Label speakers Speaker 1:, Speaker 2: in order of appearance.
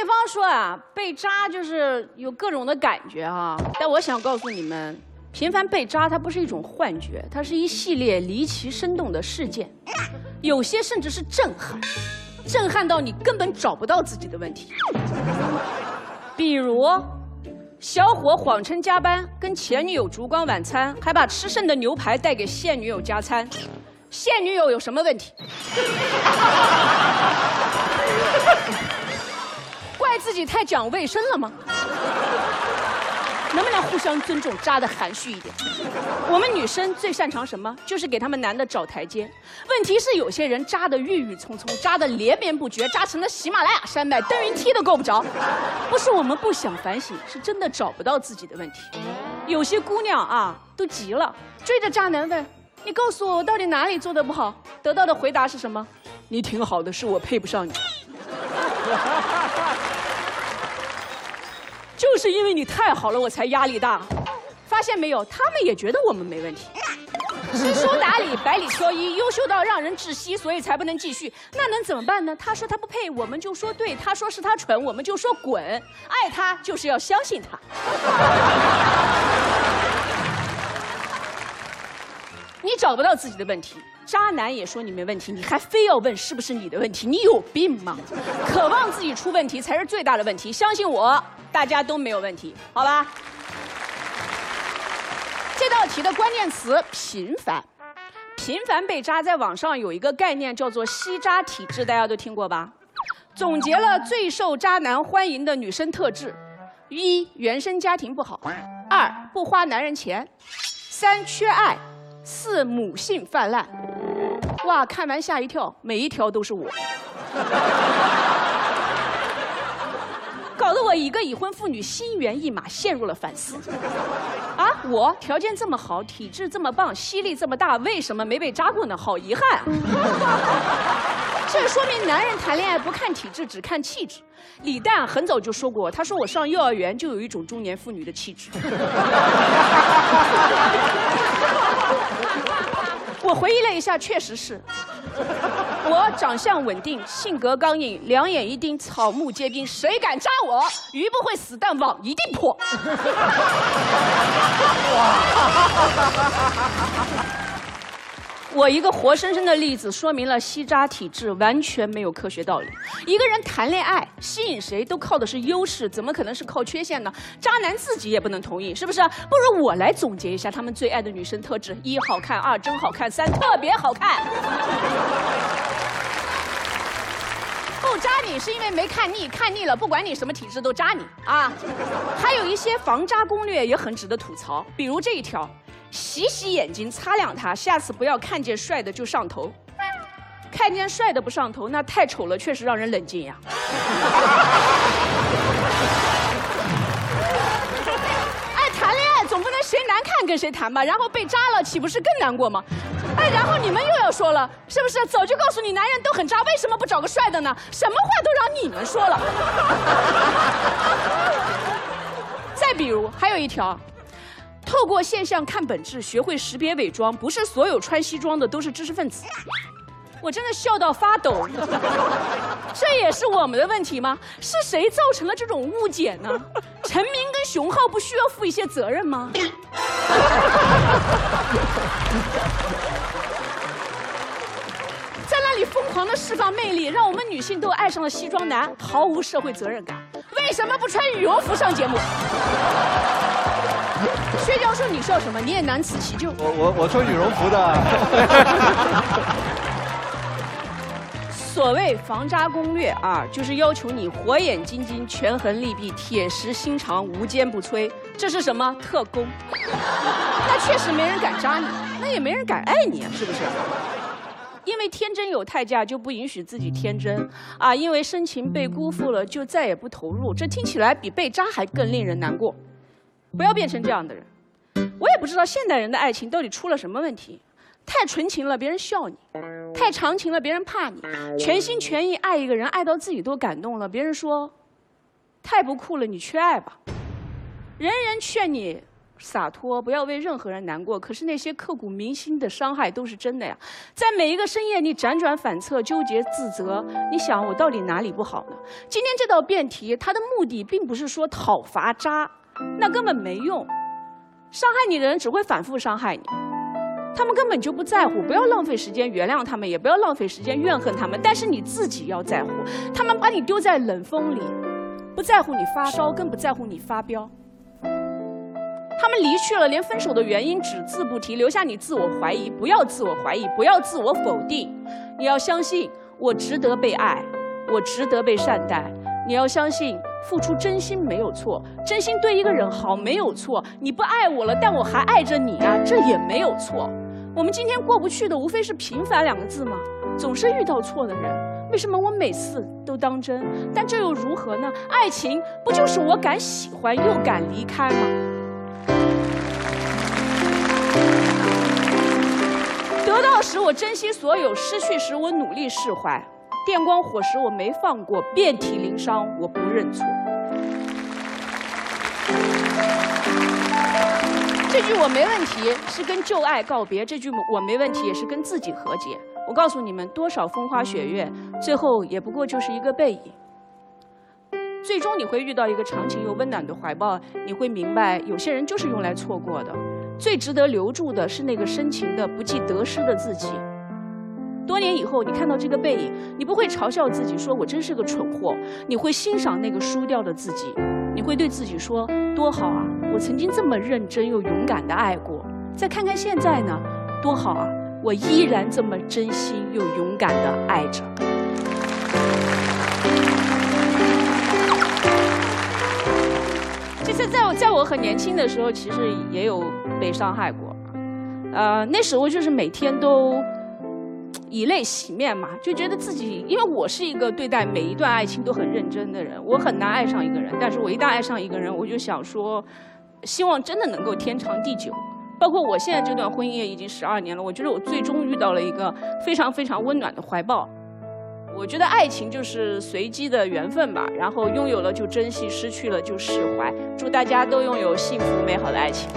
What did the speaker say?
Speaker 1: 对方说啊，被渣就是有各种的感觉哈，但我想告诉你们，频繁被渣它不是一种幻觉，它是一系列离奇生动的事件，有些甚至是震撼，震撼到你根本找不到自己的问题。比如，小伙谎称加班跟前女友烛光晚餐，还把吃剩的牛排带给现女友加餐，现女友有什么问题？己太讲卫生了吗？能不能互相尊重，扎的含蓄一点？我们女生最擅长什么？就是给他们男的找台阶。问题是有些人扎的郁郁葱葱，扎的连绵不绝，扎成了喜马拉雅山脉，登云梯都够不着。不是我们不想反省，是真的找不到自己的问题。有些姑娘啊，都急了，追着渣男问：“你告诉我，我到底哪里做的不好？”得到的回答是什么？你挺好的，是我配不上你。是因为你太好了，我才压力大。发现没有，他们也觉得我们没问题。知书达理，百里挑一，优秀到让人窒息，所以才不能继续。那能怎么办呢？他说他不配，我们就说对；他说是他蠢，我们就说滚。爱他就是要相信他。你找不到自己的问题，渣男也说你没问题，你还非要问是不是你的问题？你有病吗？渴望自己出问题才是最大的问题。相信我，大家都没有问题，好吧？这道题的关键词频繁，频繁被渣，在网上有一个概念叫做吸渣体质，大家都听过吧？总结了最受渣男欢迎的女生特质：一、原生家庭不好；二、不花男人钱；三、缺爱。四母性泛滥，哇！看完吓一跳，每一条都是我，搞得我一个已婚妇女心猿意马，陷入了反思。啊，我条件这么好，体质这么棒，吸力这么大，为什么没被扎过呢？好遗憾啊！这说明男人谈恋爱不看体质，只看气质。李诞很早就说过，他说我上幼儿园就有一种中年妇女的气质。我回忆了一下，确实是。我长相稳定，性格刚硬，两眼一盯，草木皆兵。谁敢扎我，鱼不会死，但网一定破。我一个活生生的例子，说明了吸渣体质完全没有科学道理。一个人谈恋爱吸引谁都靠的是优势，怎么可能是靠缺陷呢？渣男自己也不能同意，是不是？不如我来总结一下他们最爱的女生特质：一好看，二真好看，三特别好看。不扎你是因为没看腻，看腻了不管你什么体质都扎你啊。还有一些防渣攻略也很值得吐槽，比如这一条。洗洗眼睛，擦亮它，下次不要看见帅的就上头。看见帅的不上头，那太丑了，确实让人冷静呀。哎，谈恋爱总不能谁难看跟谁谈吧？然后被渣了，岂不是更难过吗？哎，然后你们又要说了，是不是？早就告诉你，男人都很渣，为什么不找个帅的呢？什么话都让你们说了。再比如，还有一条。透过现象看本质，学会识别伪装。不是所有穿西装的都是知识分子。我真的笑到发抖。这也是我们的问题吗？是谁造成了这种误解呢？陈明跟熊浩不需要负一些责任吗？在那里疯狂的释放魅力，让我们女性都爱上了西装男，毫无社会责任感。为什么不穿羽绒服上节目？薛教授，你笑什么？你也难辞其咎。
Speaker 2: 我我我穿羽绒服的。
Speaker 1: 所谓防渣攻略啊，就是要求你火眼金睛、权衡利弊、铁石心肠、无坚不摧。这是什么特工？那确实没人敢扎你，那也没人敢爱你啊，是不是？因为天真有代价，就不允许自己天真啊！因为深情被辜负了，就再也不投入。这听起来比被渣还更令人难过。不要变成这样的人。我也不知道现代人的爱情到底出了什么问题。太纯情了，别人笑你；太长情了，别人怕你；全心全意爱一个人，爱到自己都感动了，别人说太不酷了，你缺爱吧。人人劝你洒脱，不要为任何人难过。可是那些刻骨铭心的伤害都是真的呀。在每一个深夜，你辗转反侧、纠结自责，你想我到底哪里不好呢？今天这道辩题，它的目的并不是说讨伐渣，那根本没用。伤害你的人只会反复伤害你，他们根本就不在乎。不要浪费时间原谅他们，也不要浪费时间怨恨他们。但是你自己要在乎，他们把你丢在冷风里，不在乎你发烧，更不在乎你发飙。他们离去了，连分手的原因只字不提，留下你自我怀疑。不要自我怀疑，不要自我否定，你要相信我值得被爱，我值得被善待。你要相信。付出真心没有错，真心对一个人好没有错。你不爱我了，但我还爱着你啊，这也没有错。我们今天过不去的，无非是平凡两个字嘛？总是遇到错的人，为什么我每次都当真？但这又如何呢？爱情不就是我敢喜欢又敢离开吗？得到时我珍惜所有，失去时我努力释怀。电光火石，我没放过；遍体鳞伤，我不认错。这句我没问题，是跟旧爱告别；这句我没问题，也是跟自己和解。我告诉你们，多少风花雪月，最后也不过就是一个背影。最终你会遇到一个长情又温暖的怀抱，你会明白，有些人就是用来错过的。最值得留住的是那个深情的、不计得失的自己。多年以后，你看到这个背影，你不会嘲笑自己，说我真是个蠢货。你会欣赏那个输掉的自己，你会对自己说：多好啊！我曾经这么认真又勇敢的爱过。再看看现在呢，多好啊！我依然这么真心又勇敢的爱着。其实，在我在我很年轻的时候，其实也有被伤害过。呃，那时候就是每天都。以泪洗面嘛，就觉得自己，因为我是一个对待每一段爱情都很认真的人，我很难爱上一个人。但是我一旦爱上一个人，我就想说，希望真的能够天长地久。包括我现在这段婚姻也已经十二年了，我觉得我最终遇到了一个非常非常温暖的怀抱。我觉得爱情就是随机的缘分吧，然后拥有了就珍惜，失去了就释怀。祝大家都拥有幸福美好的爱情。